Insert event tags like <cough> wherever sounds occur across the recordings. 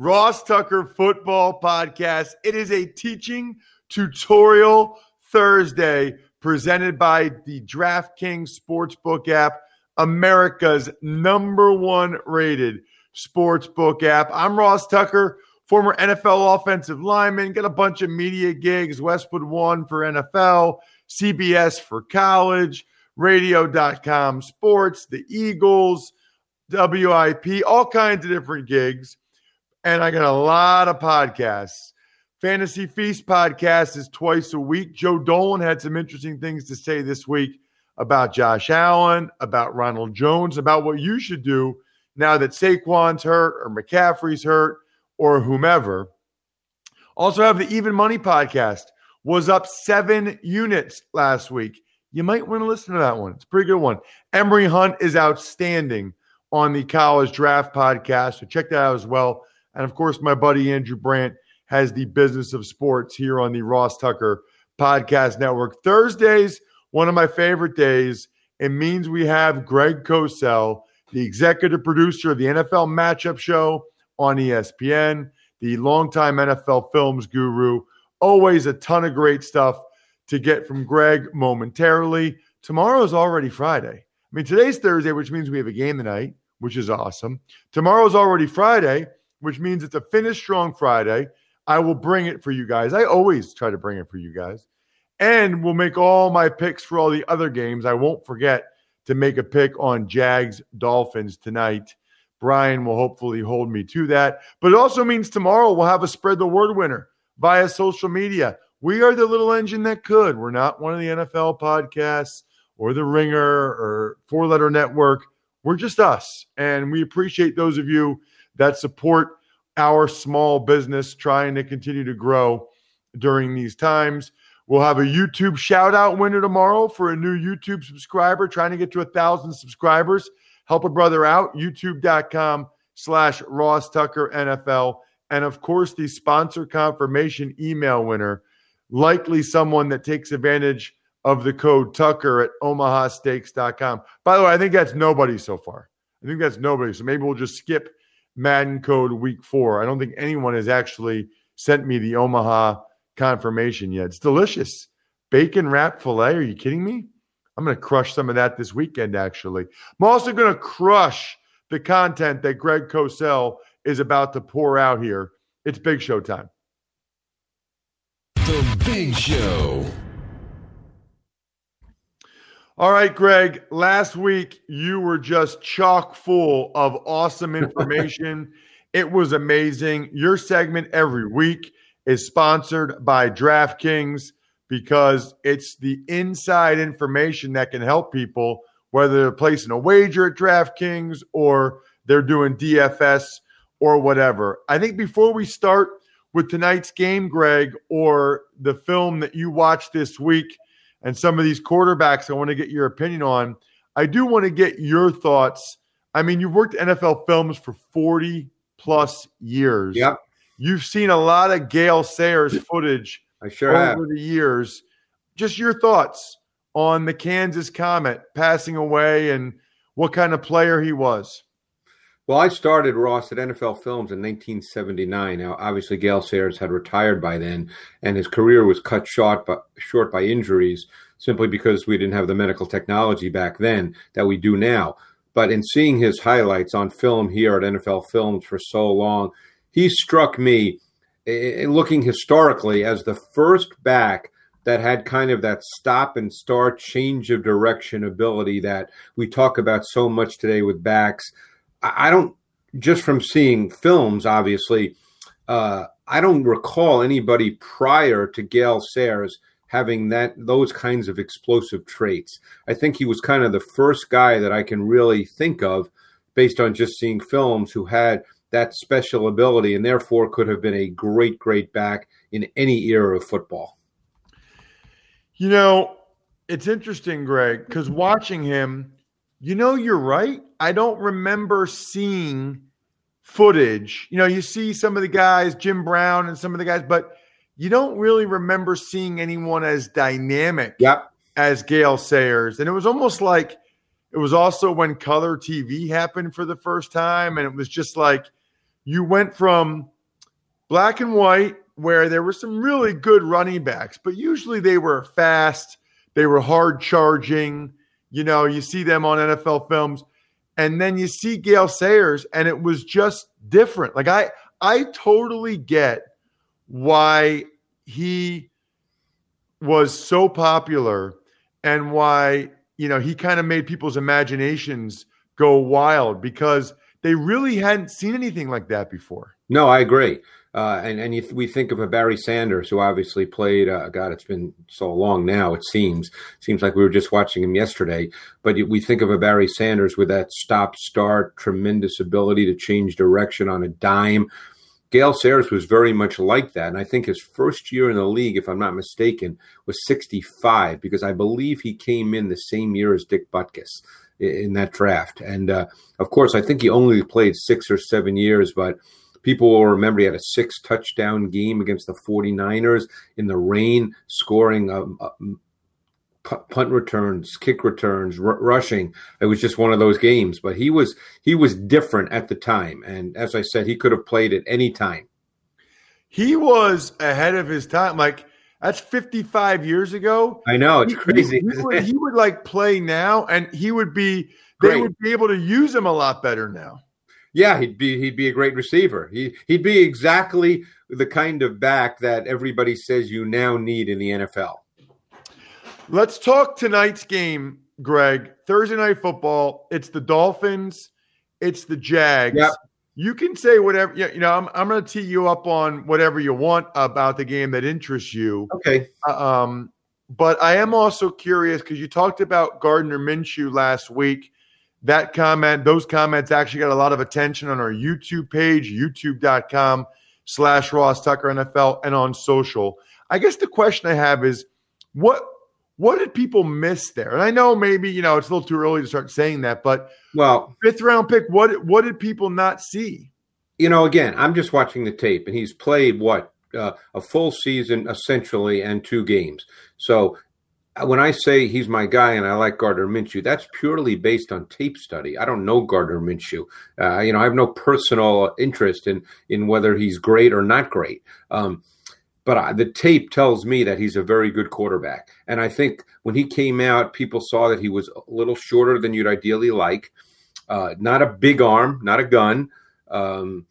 Ross Tucker football podcast. It is a teaching tutorial Thursday presented by the DraftKings Sportsbook app, America's number one rated sportsbook app. I'm Ross Tucker, former NFL offensive lineman, got a bunch of media gigs, Westwood One for NFL, CBS for college radio.com sports, the Eagles, WIP, all kinds of different gigs. And I got a lot of podcasts. Fantasy Feast podcast is twice a week. Joe Dolan had some interesting things to say this week about Josh Allen, about Ronald Jones, about what you should do now that Saquon's hurt or McCaffrey's hurt or whomever. Also have the Even Money podcast was up seven units last week. You might want to listen to that one. It's a pretty good one. Emory Hunt is outstanding on the College Draft podcast. So check that out as well. And of course, my buddy Andrew Brandt has the business of sports here on the Ross Tucker Podcast Network. Thursdays, one of my favorite days. It means we have Greg Cosell, the executive producer of the NFL Matchup Show on ESPN, the longtime NFL films guru. Always a ton of great stuff to get from Greg momentarily. Tomorrow is already Friday. I mean, today's Thursday, which means we have a game tonight, which is awesome. Tomorrow's already Friday, which means it's a finish strong Friday. I will bring it for you guys. I always try to bring it for you guys. And we'll make all my picks for all the other games. I won't forget to make a pick on Jags Dolphins tonight. Brian will hopefully hold me to that. But it also means tomorrow we'll have a spread the word winner via social media. We are the little engine that could. We're not one of the NFL podcasts or the Ringer or Four Letter Network. We're just us. And we appreciate those of you that support our small business trying to continue to grow during these times. We'll have a YouTube shout out winner tomorrow for a new YouTube subscriber trying to get to a thousand subscribers. Help a brother out. YouTube.com slash Ross Tucker NFL. And of course, the sponsor confirmation email winner likely someone that takes advantage of the code Tucker at omahasteaks.com. By the way, I think that's nobody so far. I think that's nobody. So maybe we'll just skip Madden code week four. I don't think anyone has actually sent me the Omaha confirmation yet. It's delicious. Bacon wrapped filet. Are you kidding me? I'm going to crush some of that this weekend, actually. I'm also going to crush the content that Greg Cosell is about to pour out here. It's big show time. The Big Show. All right, Greg. Last week you were just chock full of awesome <laughs> information. it was amazing. Your segment every week is sponsored by DraftKings because it's the inside information that can help people, whether they're placing a wager at DraftKings or they're doing DFS or whatever. I think before we start, with tonight's game, Greg, or the film that you watched this week and some of these quarterbacks I want to get your opinion on. I do want to get your thoughts. I mean, you've worked NFL films for 40 plus years. Yep. You've seen a lot of Gale Sayers <clears throat> footage I sure over have. the years. Just your thoughts on the Kansas Comet passing away and what kind of player he was? Well, I started Ross at NFL Films in 1979. Now, obviously, Gale Sayers had retired by then, and his career was cut short by, short by injuries simply because we didn't have the medical technology back then that we do now. But in seeing his highlights on film here at NFL Films for so long, he struck me, eh, eh, looking historically, as the first back that had kind of that stop and start change of direction ability that we talk about so much today with backs I don't just from seeing films, obviously, uh, I don't recall anybody prior to Gale Sayers having that those kinds of explosive traits. I think he was kind of the first guy that I can really think of based on just seeing films who had that special ability and therefore could have been a great, great back in any era of football. You know, it's interesting, Greg, because watching him, you know, you're right. I don't remember seeing footage. You know, you see some of the guys, Jim Brown and some of the guys, but you don't really remember seeing anyone as dynamic yep. as Gale Sayers. And it was almost like it was also when color TV happened for the first time. And it was just like you went from black and white, where there were some really good running backs, but usually they were fast, they were hard charging. You know, you see them on NFL films and then you see Gale Sayers, and it was just different. Like I, I totally get why he was so popular, and why you know he kind of made people's imaginations go wild because they really hadn't seen anything like that before. No, I agree. Uh, and and you, we think of a Barry Sanders who obviously played. Uh, God, it's been so long now. It seems seems like we were just watching him yesterday. But we think of a Barry Sanders with that stop start, tremendous ability to change direction on a dime. Gale Sayers was very much like that, and I think his first year in the league, if I'm not mistaken, was 65 because I believe he came in the same year as Dick Butkus in that draft. And uh, of course, I think he only played six or seven years, but People will remember he had a six touchdown game against the 49ers in the rain, scoring um, uh, punt returns, kick returns, r- rushing. It was just one of those games, but he was he was different at the time, and as I said, he could have played at any time. He was ahead of his time. Like that's 55 years ago. I know it's he, crazy. He, he, would, he, would, like play now, and he would be. They Great. would be able to use him a lot better now yeah, he'd be he'd be a great receiver. He he'd be exactly the kind of back that everybody says you now need in the NFL. Let's talk tonight's game, Greg. Thursday night football. It's the Dolphins. It's the Jags. Yep. You can say whatever you know. I'm I'm going to tee you up on whatever you want about the game that interests you. Okay. Uh, um, but I am also curious because you talked about Gardner Minshew last week that comment, those comments actually got a lot of attention on our YouTube page, youtube.com slash Ross Tucker NFL, and on social. I guess the question I have is what what did people miss there? And I know maybe, you know, it's a little too early to start saying that, but well, fifth round pick, what what did people not see? You know, again, I'm just watching the tape and he's played what uh, a full season essentially and two games. So when I say he's my guy and I like Gardner Minshew, that's purely based on tape study. I don't know Gardner Minshew. Uh, you know, I have no personal interest in in whether he's great or not great. Um, but I, the tape tells me that he's a very good quarterback. And I think when he came out, people saw that he was a little shorter than you'd ideally like. Uh, not a big arm, not a gun. Um,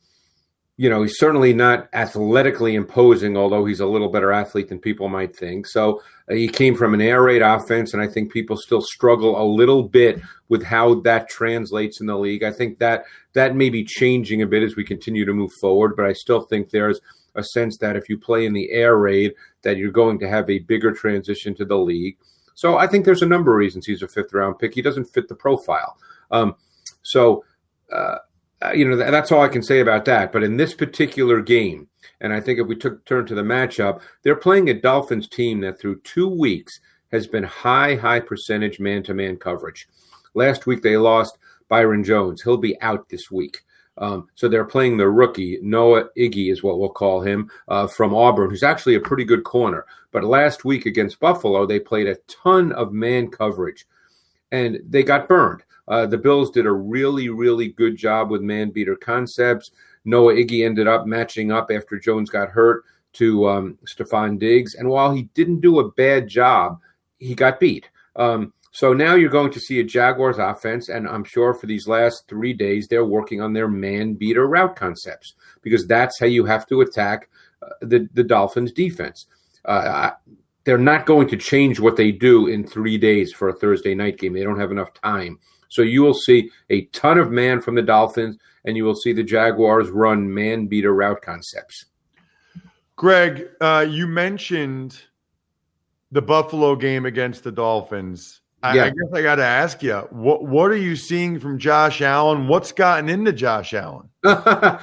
you know, he's certainly not athletically imposing, although he's a little better athlete than people might think. So uh, he came from an air raid offense, and I think people still struggle a little bit with how that translates in the league. I think that that may be changing a bit as we continue to move forward, but I still think there's a sense that if you play in the air raid, that you're going to have a bigger transition to the league. So I think there's a number of reasons he's a fifth round pick. He doesn't fit the profile. Um, so. Uh, uh, you know, that's all I can say about that. But in this particular game, and I think if we took turn to the matchup, they're playing a Dolphins team that through two weeks has been high, high percentage man to man coverage. Last week they lost Byron Jones. He'll be out this week. Um, so they're playing the rookie Noah Iggy is what we'll call him uh, from Auburn, who's actually a pretty good corner. But last week against Buffalo, they played a ton of man coverage, and they got burned. Uh, the Bills did a really, really good job with man beater concepts. Noah Iggy ended up matching up after Jones got hurt to um, Diggs, and while he didn't do a bad job, he got beat. Um, so now you're going to see a Jaguars offense, and I'm sure for these last three days they're working on their man beater route concepts because that's how you have to attack uh, the the Dolphins defense. Uh, they're not going to change what they do in three days for a Thursday night game. They don't have enough time. So you will see a ton of man from the Dolphins, and you will see the Jaguars run man beater route concepts. Greg, uh, you mentioned the Buffalo game against the Dolphins. I, yeah. I guess I got to ask you, what what are you seeing from Josh Allen? What's gotten into Josh Allen? <laughs> uh,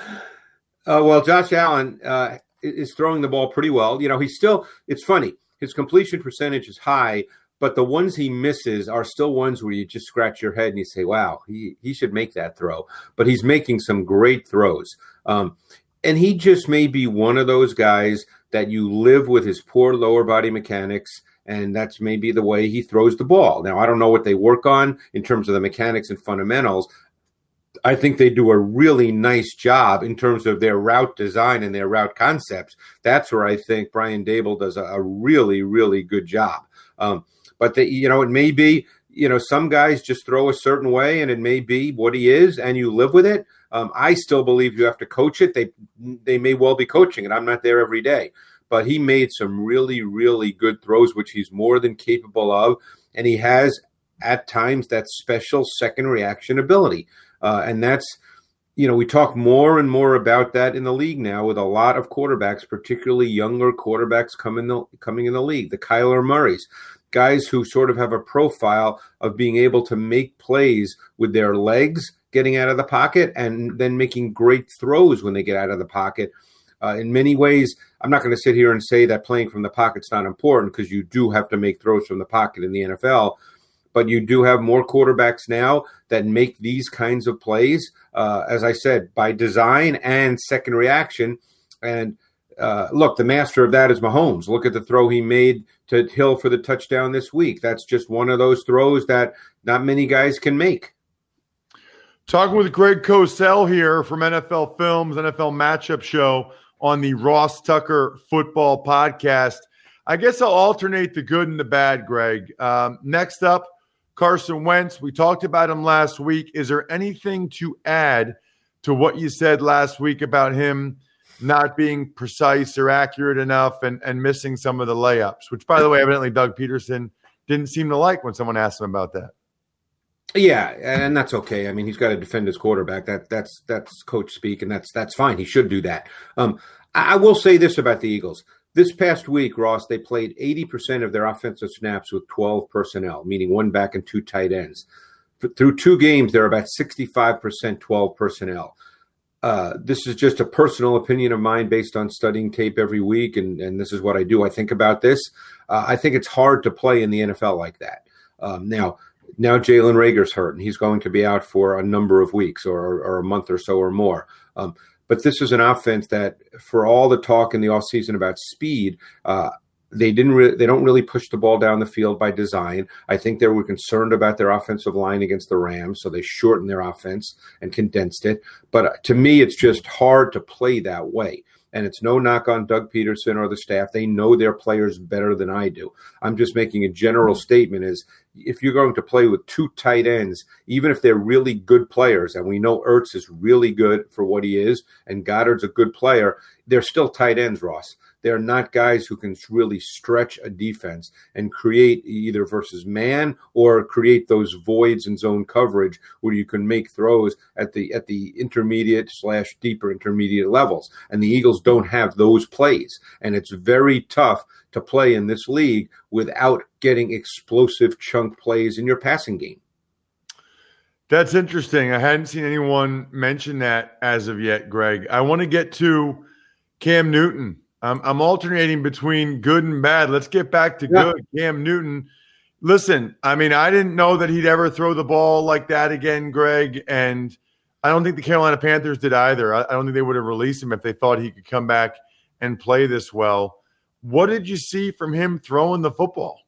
well, Josh Allen uh, is throwing the ball pretty well. You know, he's still. It's funny. His completion percentage is high, but the ones he misses are still ones where you just scratch your head and you say, "Wow, he he should make that throw." But he's making some great throws, um, and he just may be one of those guys that you live with his poor lower body mechanics and that's maybe the way he throws the ball. Now, I don't know what they work on in terms of the mechanics and fundamentals. I think they do a really nice job in terms of their route design and their route concepts. That's where I think Brian Daboll does a, really, really good job. Um, but the, you know, it may be you know some guys just throw a certain way, and it may be what he is, and you live with it. Um, I still believe you have to coach it. They they may well be coaching it. I'm not there every day but he made some really, really good throws, which he's more than capable of. And he has at times that special second reaction ability. Uh, and that's, you know, we talk more and more about that in the league now with a lot of quarterbacks, particularly younger quarterbacks coming the, coming in the league, the Kyler Murrays, guys who sort of have a profile of being able to make plays with their legs getting out of the pocket and then making great throws when they get out of the pocket. Uh, in many ways, I'm not going to sit here and say that playing from the pocket's not important because you do have to make throws from the pocket in the NFL. But you do have more quarterbacks now that make these kinds of plays, uh, as I said, by design and second reaction. And uh, look, the master of that is Mahomes. Look at the throw he made to Hill for the touchdown this week. That's just one of those throws that not many guys can make. Talking with Greg Cosell here from NFL Films, NFL Matchup Show on the Ross Tucker Football Podcast. I guess I'll alternate the good and the bad, Greg. Um, next up, Carson Wentz. We talked about him last week. Is there anything to add to what you said last week about him not being precise or accurate enough and, and missing some of the layups, which, by the way, evidently Doug Pederson didn't seem to like when someone asked him about that? Yeah, and that's okay. I mean, he's got to defend his quarterback. That that's that's coach speak, and that's that's fine. He should do that. Um, I, I will say this about the Eagles: this past week, Ross, they played eighty percent of their offensive snaps with twelve personnel, meaning one back and two tight ends. through two games, they're about sixty-five percent twelve personnel. Uh, this is just a personal opinion of mine based on studying tape every week, and, and this is what I do. I think about this. Uh, I think it's hard to play in the NFL like that. Um, now, now Jalen Reagor's hurt and he's going to be out for a number of weeks or, or a month or so or more. Um, but this is an offense that, for all the talk in the offseason about speed, uh, they didn't re- they don't really push the ball down the field by design. I think they were concerned about their offensive line against the Rams, so they shortened their offense and condensed it. But uh, to me, it's just hard to play that way. And it's no knock on Doug Pederson or the staff. They know their players better than I do. I'm just making a general statement is if you're going to play with two tight ends, even if they're really good players, and we know Ertz is really good for what he is, and Goedert's a good player, they're still tight ends, Ross. They're not guys who can really stretch a defense and create either versus man or create those voids in zone coverage where you can make throws at the at the intermediate slash deeper intermediate levels. And the Eagles don't have those plays, and it's very tough to play in this league without getting explosive chunk plays in your passing game. That's interesting. I hadn't seen anyone mention that as of yet, Greg. I want to get to Cam Newton. I'm, I'm alternating between good and bad. Let's get back to yeah. good. Cam Newton. Listen, I mean, I didn't know that he'd ever throw the ball like that again, Greg. And I don't think the Carolina Panthers did either. I, I don't think they would have released him if they thought he could come back and play this well. What did you see from him throwing the football?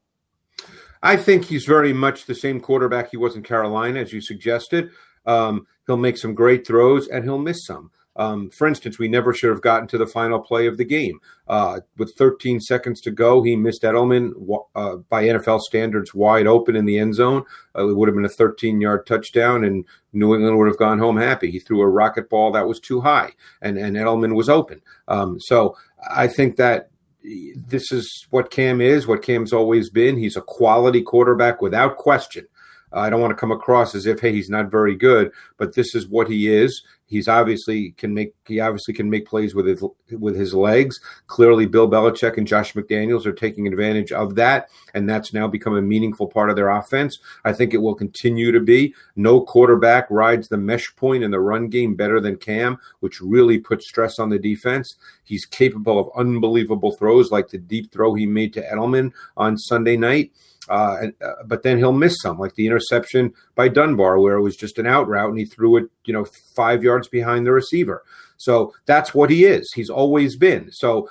I think he's very much the same quarterback he was in Carolina, as you suggested. Um, he'll make some great throws and he'll miss some. Um, for instance, we never should have gotten to the final play of the game. Uh, with 13 seconds to go, he missed Edelman uh, by NFL standards wide open in the end zone. Uh, it would have been a 13 yard touchdown, and New England would have gone home happy. He threw a rocket ball that was too high, and, and Edelman was open. Um, so I think that this is what Cam is, what Cam's always been. He's a quality quarterback without question. I don't want to come across as if hey he's not very good, but this is what he is. He's obviously can make he obviously can make plays with his with his legs. Clearly, Bill Belichick and Josh McDaniels are taking advantage of that, and that's now become a meaningful part of their offense. I think it will continue to be. No quarterback rides the mesh point in the run game better than Cam, which really puts stress on the defense. He's capable of unbelievable throws, like the deep throw he made to Edelman on Sunday night. Uh, and, uh, but then he'll miss some, like the interception by Dunbar, where it was just an out route and he threw it, you know, five yards behind the receiver. So that's what he is. He's always been. So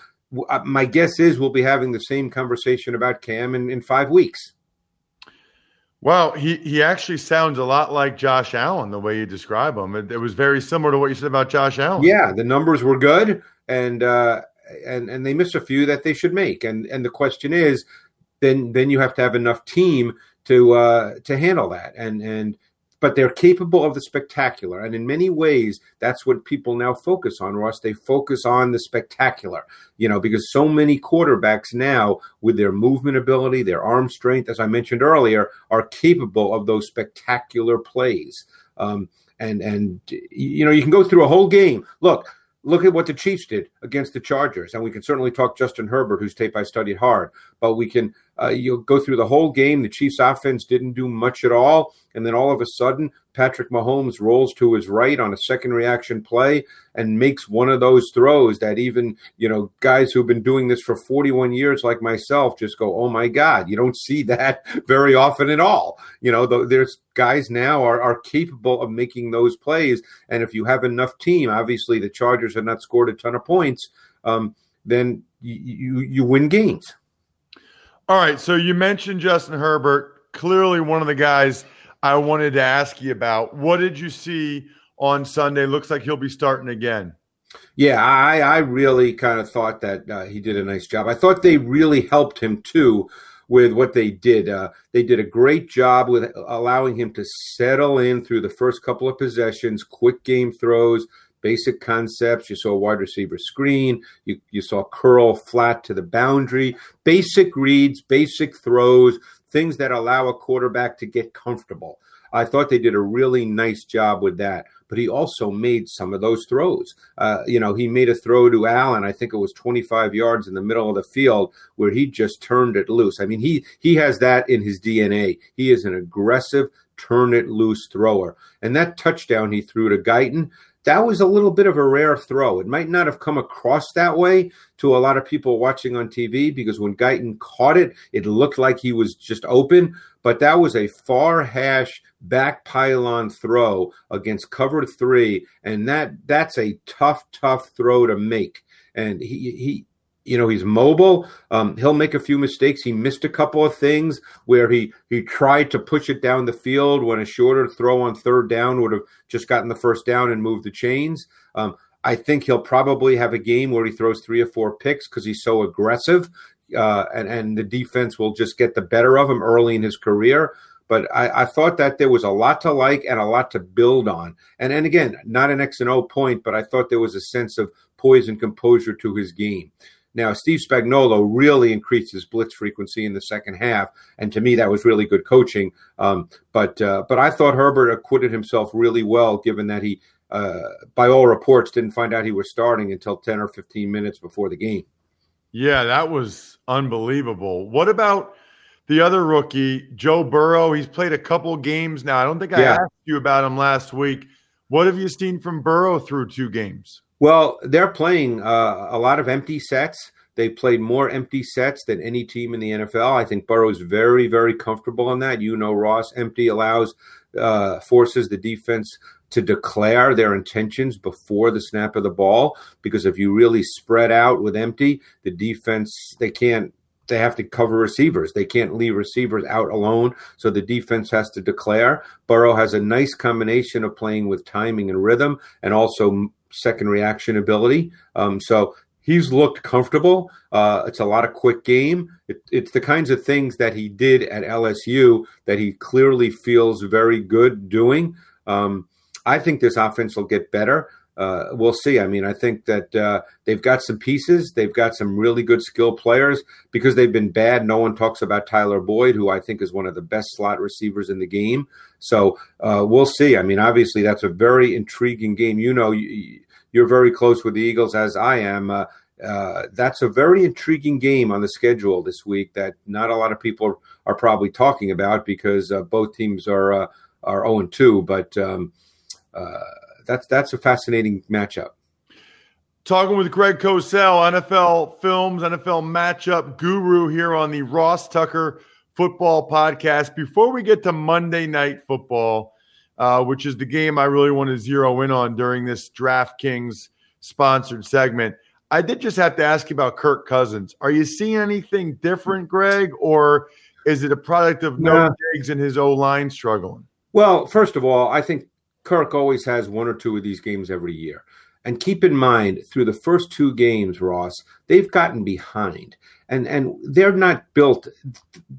uh, my guess is we'll be having the same conversation about Cam in, in five weeks. Well, he, he actually sounds a lot like Josh Allen the way you describe him. It, it was very similar to what you said about Josh Allen. Yeah, the numbers were good, and uh, and and they missed a few that they should make. And and the question is, then then you have to have enough team to uh, to handle that. And and but they're capable of the spectacular. And in many ways, that's what people now focus on, Ross. They focus on the spectacular, you know, because so many quarterbacks now, with their movement ability, their arm strength, as I mentioned earlier, are capable of those spectacular plays. Um, and and you know, you can go through a whole game. Look, look at what the Chiefs did against the Chargers, and we can certainly talk Justin Herbert, whose tape I studied hard. But we can uh, you'll go through the whole game. The Chiefs' offense didn't do much at all, and then all of a sudden, Patrick Mahomes rolls to his right on a second reaction play and makes one of those throws that even you know guys who've been doing this for 41 years, like myself, just go, "Oh my God!" You don't see that <laughs> very often at all. You know, there's guys now are are capable of making those plays, and if you have enough team, obviously the Chargers have not scored a ton of points, um, then you, you you win games. All right. So you mentioned Justin Herbert, clearly one of the guys I wanted to ask you about. What did you see on Sunday? Looks like he'll be starting again. Yeah, I, I really kind of thought that uh, he did a nice job. I thought they really helped him too with what they did. Uh, they did a great job with allowing him to settle in through the first couple of possessions, quick game throws, basic concepts. You saw wide receiver screen. You, you saw curl flat to the boundary, basic reads, basic throws, things that allow a quarterback to get comfortable. I thought they did a really nice job with that. But he also made some of those throws. Uh, you know, he made a throw to Allen. I think it was 25 yards in the middle of the field where he just turned it loose. I mean, he he has that in his DNA. He is an aggressive, turn it loose thrower. And that touchdown he threw to Guyton, that was a little bit of a rare throw. It might not have come across that way to a lot of people watching on TV because when Guyton caught it, it looked like he was just open, but that was a far hash back pylon throw against cover three, and that that's a tough, tough throw to make. And he he you know he's mobile. Um, he'll make a few mistakes. He missed a couple of things where he he tried to push it down the field when a shorter throw on third down would have just gotten the first down and moved the chains. Um, I think he'll probably have a game where he throws three or four picks because he's so aggressive, uh, and and the defense will just get the better of him early in his career. But I, I, thought that there was a lot to like and a lot to build on. And and again, not an X and O point, but I thought there was a sense of poise and composure to his game. Now, Steve Spagnuolo really increased his blitz frequency in the second half, and to me, that was really good coaching. Um, but uh, but I thought Herbert acquitted himself really well, given that he, uh, by all reports, didn't find out he was starting until ten or fifteen minutes before the game. Yeah, that was unbelievable. What about the other rookie, Joe Burrow? He's played a couple games now. I don't think I yeah. asked you about him last week. What have you seen from Burrow through two games? Well, they're playing uh, a lot of empty sets. They played more empty sets than any team in the NFL. I think Burrow's very, very comfortable on that. You know, Ross, empty allows uh, forces the defense to declare their intentions before the snap of the ball because if you really spread out with empty, the defense they can't they have to cover receivers. They can't leave receivers out alone, so the defense has to declare. Burrow has a nice combination of playing with timing and rhythm, and also second reaction ability. Um, so he's looked comfortable. Uh, it's a lot of quick game. It, it's the kinds of things that he did at LSU that he clearly feels very good doing. Um, I think this offense will get better. Uh, we'll see. I mean, I think that uh, they've got some pieces. They've got some really good skill players because they've been bad. No one talks about Tyler Boyd, who I think is one of the best slot receivers in the game. So uh, we'll see. I mean, obviously, that's a very intriguing game. You know, you, are very close with the Eagles, as I am. Uh, uh, that's a very intriguing game on the schedule this week that not a lot of people are, are probably talking about because uh, both teams are are 0 2. But um, that's that's a fascinating matchup. Talking with Greg Cosell, NFL Films, NFL Matchup Guru here on the Ross Tucker Football Podcast. Before we get to Monday Night Football, uh, which is the game I really want to zero in on during this DraftKings sponsored segment, I did just have to ask you about Kirk Cousins. Are you seeing anything different, Greg, or is it a product of no Diggs and his O line struggling? Well, first of all, I think Kirk always has one or two of these games every year. And keep in mind, through the first two games, Ross, they've gotten behind, and and they're not built.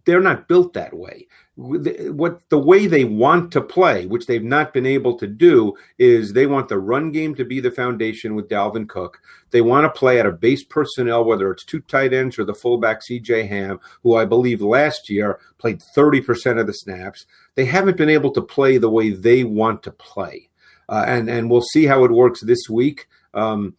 They're not built that way what the way they want to play, which they've not been able to do, is they want the run game to be the foundation with Dalvin Cook. They want to play at a base personnel, whether it's two tight ends or the fullback CJ Ham, who I believe last year played 30% of the snaps. They haven't been able to play the way they want to play. Uh, and, and we'll see how it works this week. Um,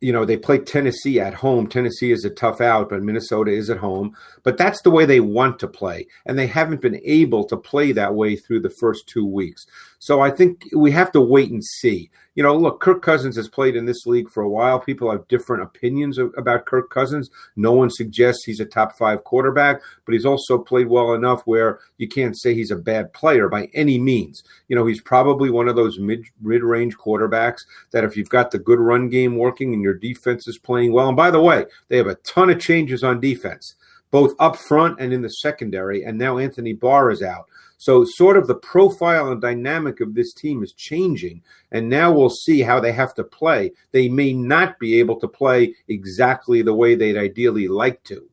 you know, they play Tennessee at home. Tennessee is a tough out, but Minnesota is at home. But that's the way they want to play. And they haven't been able to play that way through the first two weeks. So I think we have to wait and see you know, look, Kirk Cousins has played in this league for a while. People have different opinions of, about Kirk Cousins. No one suggests he's a top five quarterback, but he's also played well enough where you can't say he's a bad player by any means. You know, he's probably one of those mid mid range quarterbacks that if you've got the good run game working and your defense is playing well, and by the way, they have a ton of changes on defense both up front and in the secondary. And now Anthony Barr is out. So, sort of the profile and dynamic of this team is changing. And now we'll see how they have to play. They may not be able to play exactly the way they'd ideally like to.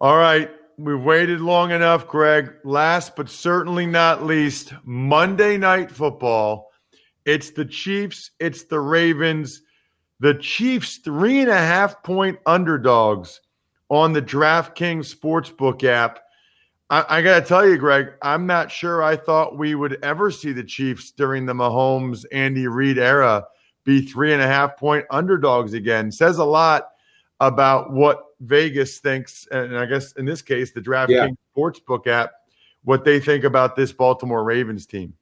All right. We've waited long enough, Greg. Last but certainly not least, Monday Night Football. It's the Chiefs, it's the Ravens. The Chiefs, three and a half point underdogs on the DraftKings Sportsbook app. I, I got to tell you, Greg, I'm not sure I thought we would ever see the Chiefs during the Mahomes, Andy Reid era be three and a half point underdogs again. Says a lot about what Vegas thinks, and I guess in this case, the DraftKings yeah. Sportsbook app, what they think about this Baltimore Ravens team.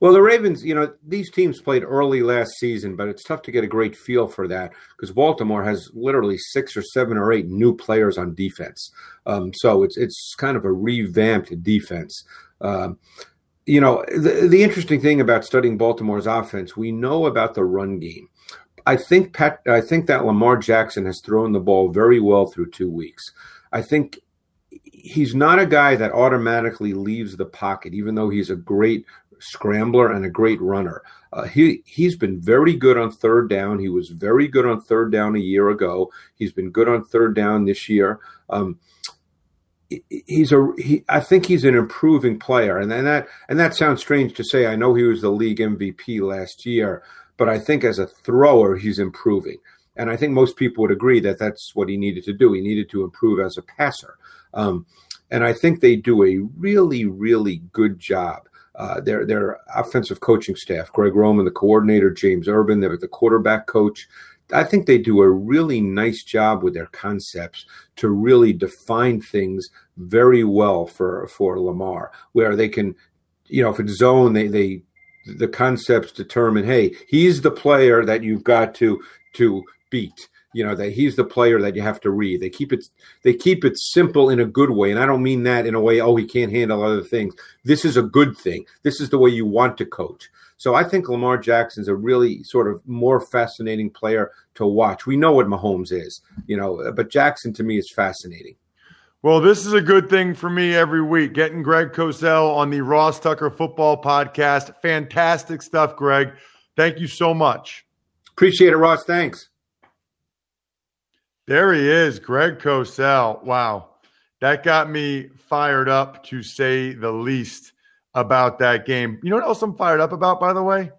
Well, the Ravens, you know, these teams played early last season, but it's tough to get a great feel for that because Baltimore has literally six or seven or eight new players on defense. Um, so it's it's kind of a revamped defense. Um, you know, the, the interesting thing about studying Baltimore's offense, we know about the run game. I think Pat, I think that Lamar Jackson has thrown the ball very well through two weeks. I think he's not a guy that automatically leaves the pocket, even though he's a great scrambler and a great runner. Uh, he he's been very good on third down. He was very good on third down a year ago. He's been good on third down this year. Um, he's a he, I think he's an improving player, and, that and that sounds strange to say. I know he was the league MVP last year, but I think as a thrower, he's improving. And I think most people would agree that that's what he needed to do. He needed to improve as a passer. Um, and I think they do a really, really good job uh, their their offensive coaching staff, Greg Roman, the coordinator, James Urban, they're the quarterback coach. I think they do a really nice job with their concepts to really define things very well for for Lamar, where they can, you know, if it's zone, they they the concepts determine, hey, he's the player that you've got to to beat you know that he's the player that you have to read. They keep it they keep it simple in a good way, and I don't mean that in a way. Oh, he can't handle other things. This is a good thing. This is the way you want to coach. So I think Lamar Jackson's a really sort of more fascinating player to watch. We know what Mahomes is, you know, but Jackson to me is fascinating. Well, this is a good thing for me every week. Getting Greg Cosell on the Ross Tucker Football Podcast. Fantastic stuff, Greg. Thank you so much. Appreciate it, Ross. Thanks. There he is, Greg Cosell. Wow. That got me fired up to say the least about that game. You know what else I'm fired up about, by the way?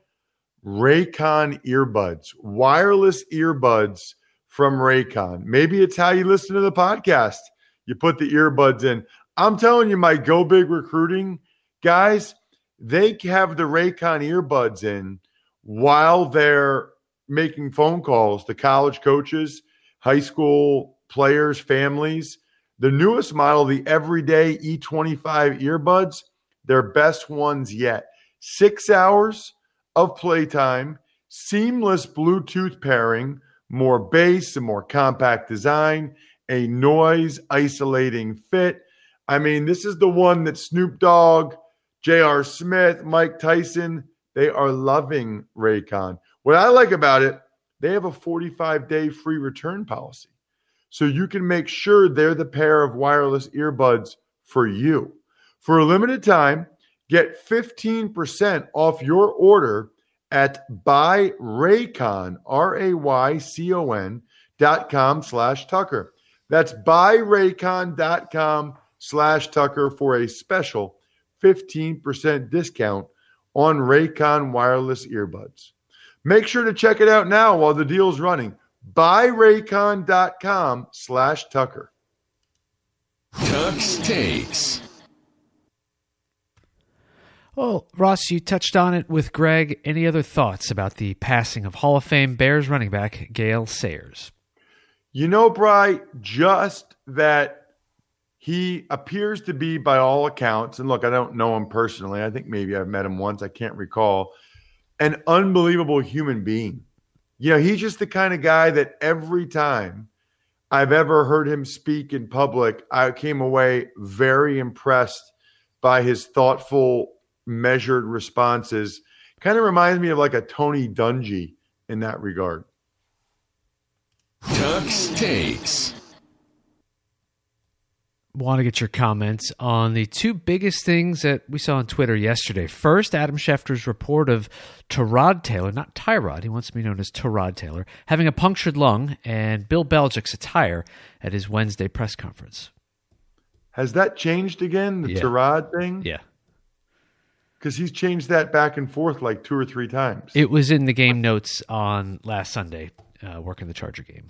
Raycon earbuds, wireless earbuds from Raycon. Maybe it's how you listen to the podcast. You put the earbuds in. I'm telling you, my Go Big recruiting guys, they have the Raycon earbuds in while they're making phone calls to college coaches high school players, families. The newest model, the everyday E25 earbuds, their best ones yet. Six hours of playtime, seamless Bluetooth pairing, more bass and more compact design, a noise isolating fit. I mean, this is the one that Snoop Dogg, J.R. Smith, Mike Tyson, they are loving Raycon. What I like about it, they have a 45 day free return policy. So you can make sure they're the pair of wireless earbuds for you. For a limited time, get 15% off your order at buyraycon, R-A-Y-C-O-N dot com slash Tucker. That's dot com slash Tucker for a special 15% discount on Raycon wireless earbuds. Make sure to check it out now while the deal's running. Buyraycon.com slash Tucker. Tux takes. Well, Ross, you touched on it with Greg. Any other thoughts about the passing of Hall of Fame Bears running back Gale Sayers? You know, Bry, just that he appears to be, by all accounts, and look, I don't know him personally. I think maybe I've met him once. I can't recall an unbelievable human being. You know, he's just the kind of guy that every time I've ever heard him speak in public, I came away very impressed by his thoughtful, measured responses. Kind of reminds me of like a Tony Dungy in that regard. Tux takes want to get your comments on the two biggest things that we saw on Twitter yesterday. First, Adam Schefter's report of Tyrod Taylor, not Tyrod, he wants to be known as Tyrod Taylor, having a punctured lung, and Bill Belichick's attire at his Wednesday press conference. Has that changed again, the yeah. Tyrod thing? Yeah. Because he's changed that back and forth like two or three times. It was in the game notes on last Sunday, uh, working the Charger game.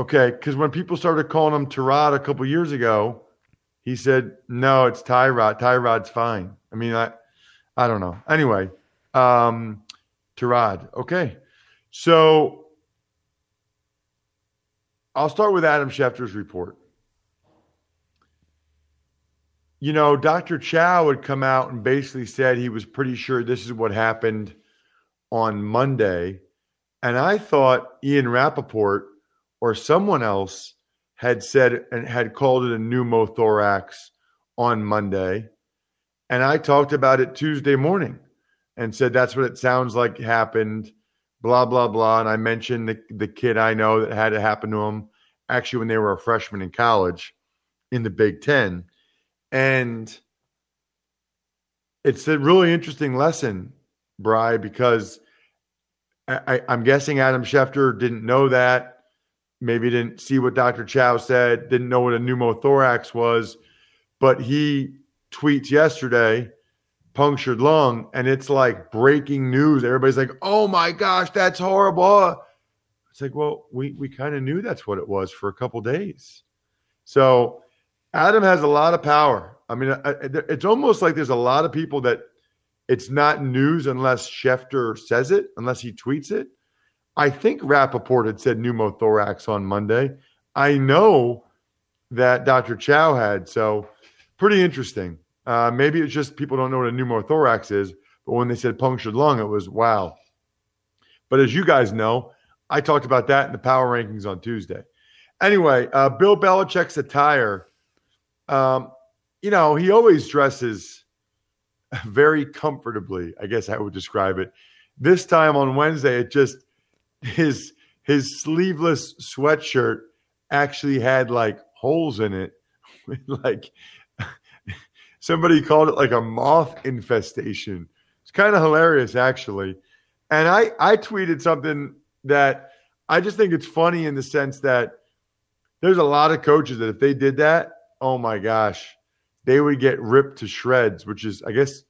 Okay, because when people started calling him Tyrod a couple years ago, he said, "No, it's Tyrod. Tyrod's fine." I mean, I, I don't know. Anyway, um, Tyrod. Okay, so I'll start with Adam Schefter's report. You know, Dr. Chao had come out and basically said he was pretty sure this is what happened on Monday. And I thought Ian Rapoport or someone else had said and had called it a pneumothorax on Monday. And I talked about it Tuesday morning and said that's what it sounds like happened, blah, blah, blah. And I mentioned the, the kid I know that had it happen to him actually when they were a freshman in college in the Big Ten. And it's a really interesting lesson, Bry, because I, am guessing Adam Schefter didn't know that maybe didn't see what Dr. Chao said, didn't know what a pneumothorax was, but he tweets yesterday, punctured lung, and it's like breaking news. Everybody's like, oh my gosh, that's horrible. It's like, well, we, we kind of knew that's what it was for a couple days. So Adam has a lot of power. I mean, it's almost like there's a lot of people that it's not news unless Schefter says it, unless he tweets it. I think Rapoport had said pneumothorax on Monday. I know that Dr. Chao had. So pretty interesting. Uh, maybe it's just people don't know what a pneumothorax is, but when they said punctured lung, it was wow. But as you guys know, I talked about that in the power rankings on Tuesday. Anyway, uh, Bill Belichick's attire. Um, you know, he always dresses <laughs> very comfortably. I guess I would describe it. This time on Wednesday, it just his his sleeveless sweatshirt actually had like holes in it, <laughs> like somebody called it like a moth infestation. It's kind of hilarious, actually. And I I tweeted something that I just think it's funny in the sense that there's a lot of coaches that if they did that, oh my gosh, they would get ripped to shreds, which is, I guess,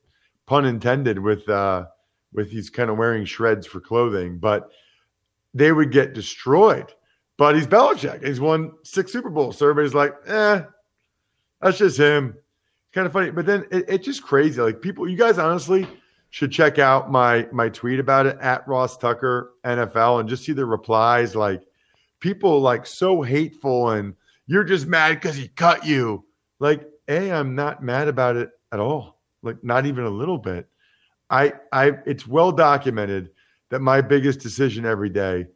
pun intended with uh, with he's kind of wearing shreds for clothing, but they would get destroyed. But he's Belichick. He's won six Super Bowls. So everybody's like, eh, that's just him. It's kind of funny. But then it, it's just crazy. Like people, you guys honestly should check out my my tweet about it at Ross Tucker NFL and just see the replies. Like people like so hateful and you're just mad because he cut you. Like, A, I'm not mad about it at all. Like not even a little bit. I I it's well documented that my biggest decision every day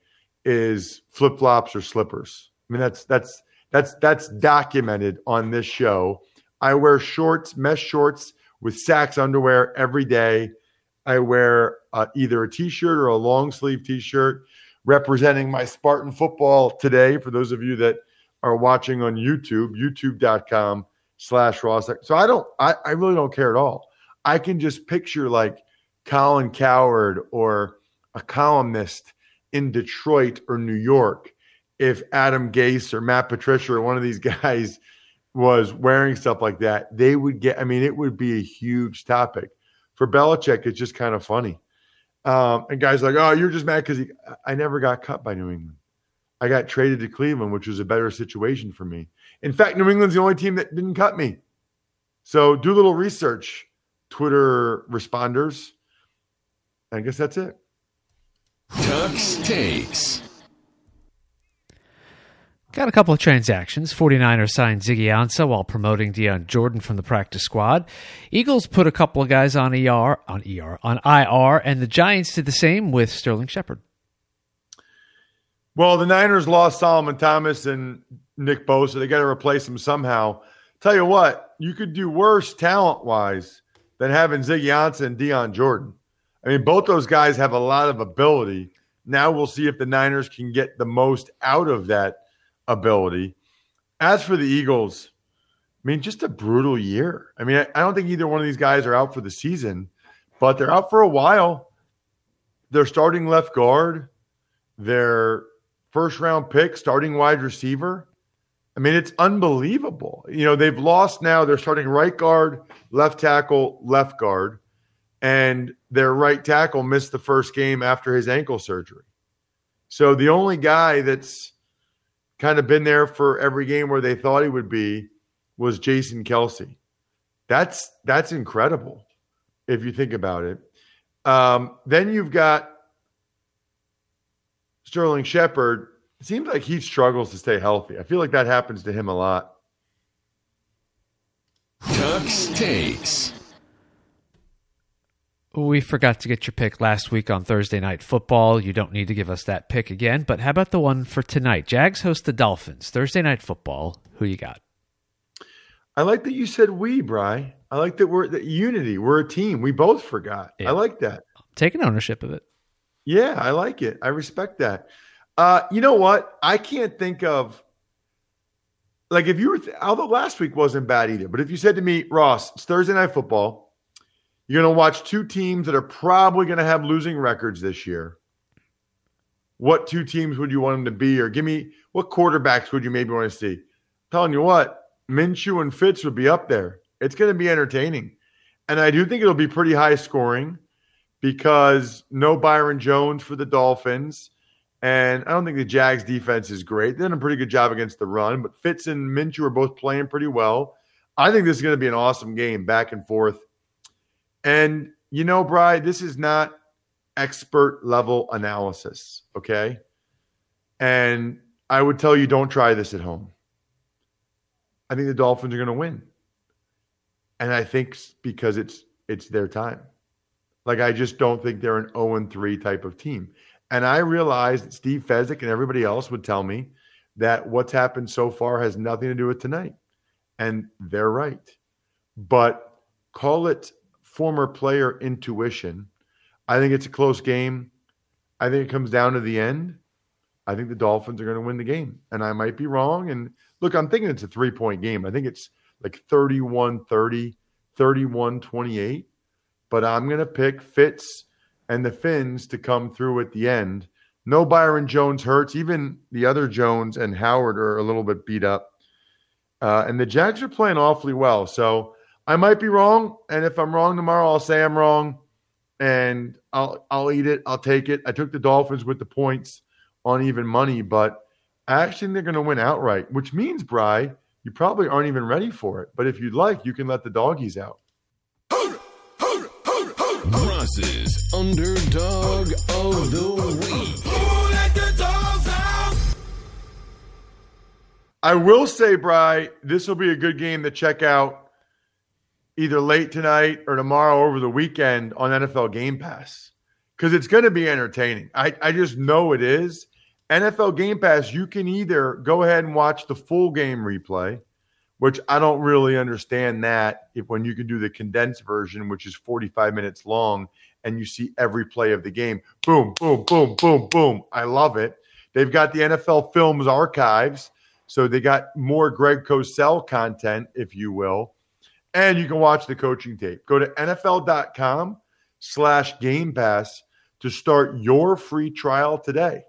is flip flops or slippers. I mean that's that's that's that's documented on this show. I wear shorts, mesh shorts with Saxx underwear every day. I wear uh, either a t-shirt or a long sleeve t-shirt representing my Spartan football today. For those of you that are watching on YouTube, youtube.com slash Ross. So I don't, I, I really don't care at all. I can just picture like Colin Cowherd or a columnist in Detroit or New York if Adam Gase or Matt Patricia or one of these <laughs> guys was wearing stuff like that, they would get, I mean, it would be a huge topic. For Belichick, it's just kind of funny. Um, and guys like, oh, you're just mad because I never got cut by New England. I got traded to Cleveland, which was a better situation for me. In fact, New England's the only team that didn't cut me. So do a little research, Twitter responders. I guess that's it. Tux takes. Got a couple of transactions. 49ers signed Ziggy Ansah while promoting Dion Jordan from the practice squad. Eagles put a couple of guys on ER, on ER, on IR, and the Giants did the same with Sterling Shepard. Well, the Niners lost Solomon Thomas and Nick Bosa. They got to replace them somehow. Tell you what, you could do worse talent wise than having Ziggy Ansah and Dion Jordan. I mean, both those guys have a lot of ability. Now we'll see if the Niners can get the most out of that ability. As for the Eagles, I mean, just a brutal year. I mean, I, don't think either one of these guys are out for the season, but they're out for a while. They're starting left guard, their first round pick, starting wide receiver. I mean, it's unbelievable. You know, they've lost now. They're starting right guard, left tackle, left guard, and their right tackle missed the first game after his ankle surgery. So the only guy that's kind of been there for every game where they thought he would be was Jason Kelce. That's that's incredible if you think about it. Um, then you've got Sterling Shepard. It seems like he struggles to stay healthy. I feel like that happens to him a lot. Tux takes. We forgot to get your pick last week on Thursday Night Football. You don't need to give us that pick again, but how about the one for tonight? Jags host the Dolphins. Thursday Night Football. Who you got? I like that you said we, Bry. I like that we're that unity. We're a team. We both forgot. Yeah. I like that. Taking ownership of it. Yeah, I like it. I respect that. Uh, you know what? I can't think of like if you were th- although last week wasn't bad either, but if you said to me, Ross, it's Thursday night football you're going to watch two teams that are probably going to have losing records this year. What two teams would you want them to be? Or give me what quarterbacks would you maybe want to see? I'm telling you what, Minshew and Fitz would be up there. It's going to be entertaining. And I do think it'll be pretty high scoring because no Byron Jones for the Dolphins. And I don't think the Jags defense is great. They did a pretty good job against the run, but Fitz and Minshew are both playing pretty well. I think this is going to be an awesome game, back and forth. And you know, Bry, this is not expert level analysis, okay? And I would tell you don't try this at home. I think the Dolphins are going to win. And I think because it's it's their time. Like I just don't think they're an 0 3 type of team. And I realized Steve Fezzik and everybody else would tell me that what's happened so far has nothing to do with tonight. And they're right. But call it former player intuition. I think it's a close game. I think it comes down to the end. I think the Dolphins are going to win the game. And I might be wrong. And look, I'm thinking it's a three point game. I think it's like 31 30, 31 28. But I'm going to pick Fitz and the Fins to come through at the end. No Byron Jones hurts. Even the other Jones and Howard are a little bit beat up. Uh, and the Jags are playing awfully well. So I might be wrong. And if I'm wrong tomorrow, I'll say I'm wrong. And I'll I'll eat it. I'll take it. I took the Dolphins with the points on even money, but actually they're going to win outright, which means, Bry, you probably aren't even ready for it. But if you'd like, you can let the doggies out. Ross's underdog of the week. I will say, Bry, this will be a good game to check out either late tonight or tomorrow over the weekend on NFL Game Pass because it's going to be entertaining. I, I just know it is. NFL Game Pass, you can either go ahead and watch the full game replay, which I don't really understand that if when you can do the condensed version, which is 45 minutes long, and you see every play of the game. Boom, boom, boom, boom, boom. I love it. They've got the NFL Films archives so they got more Greg Cosell content, if you will. And you can watch the coaching tape. Go to NFL.com slash Game Pass to start your free trial today.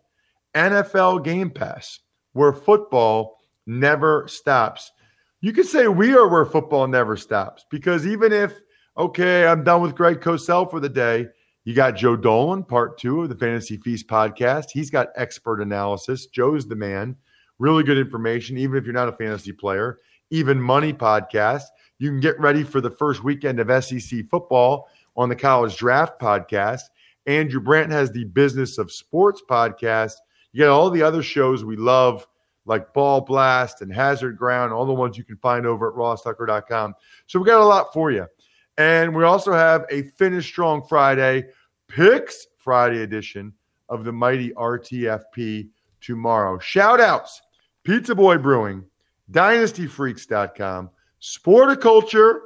NFL Game Pass, where football never stops. You could say we are where football never stops because even if, okay, I'm done with Greg Cosell for the day, you got Joe Dolan, part two of the Fantasy Feast podcast. He's got expert analysis. Joe's the man. Really good information, even if you're not a fantasy player. Even Money podcast. You can get ready for the first weekend of SEC football on the College Draft podcast. Andrew Brandt has the Business of Sports podcast. You get all the other shows we love, like Ball Blast and Hazard Ground, all the ones you can find over at rosstucker.com. So we got a lot for you. And we also have a Finish Strong Friday, Picks Friday edition of the mighty RTFP tomorrow. Shout outs Pizza Boy Brewing, DynastyFreaks.com, Sporticulture,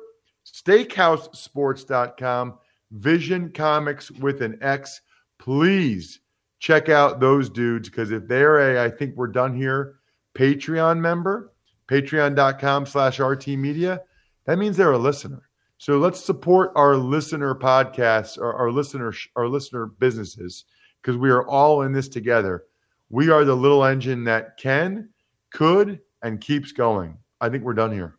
SteakhouseSports.com, Vision Comics with an X. Please check out those dudes because if they're a, I think we're done here, Patreon member, patreon.com slash RT Media, that means they're a listener. So let's support our listener podcasts, our, our listener, our listener businesses, because we are all in this together. We are the little engine that can could, and keeps going. I think we're done here.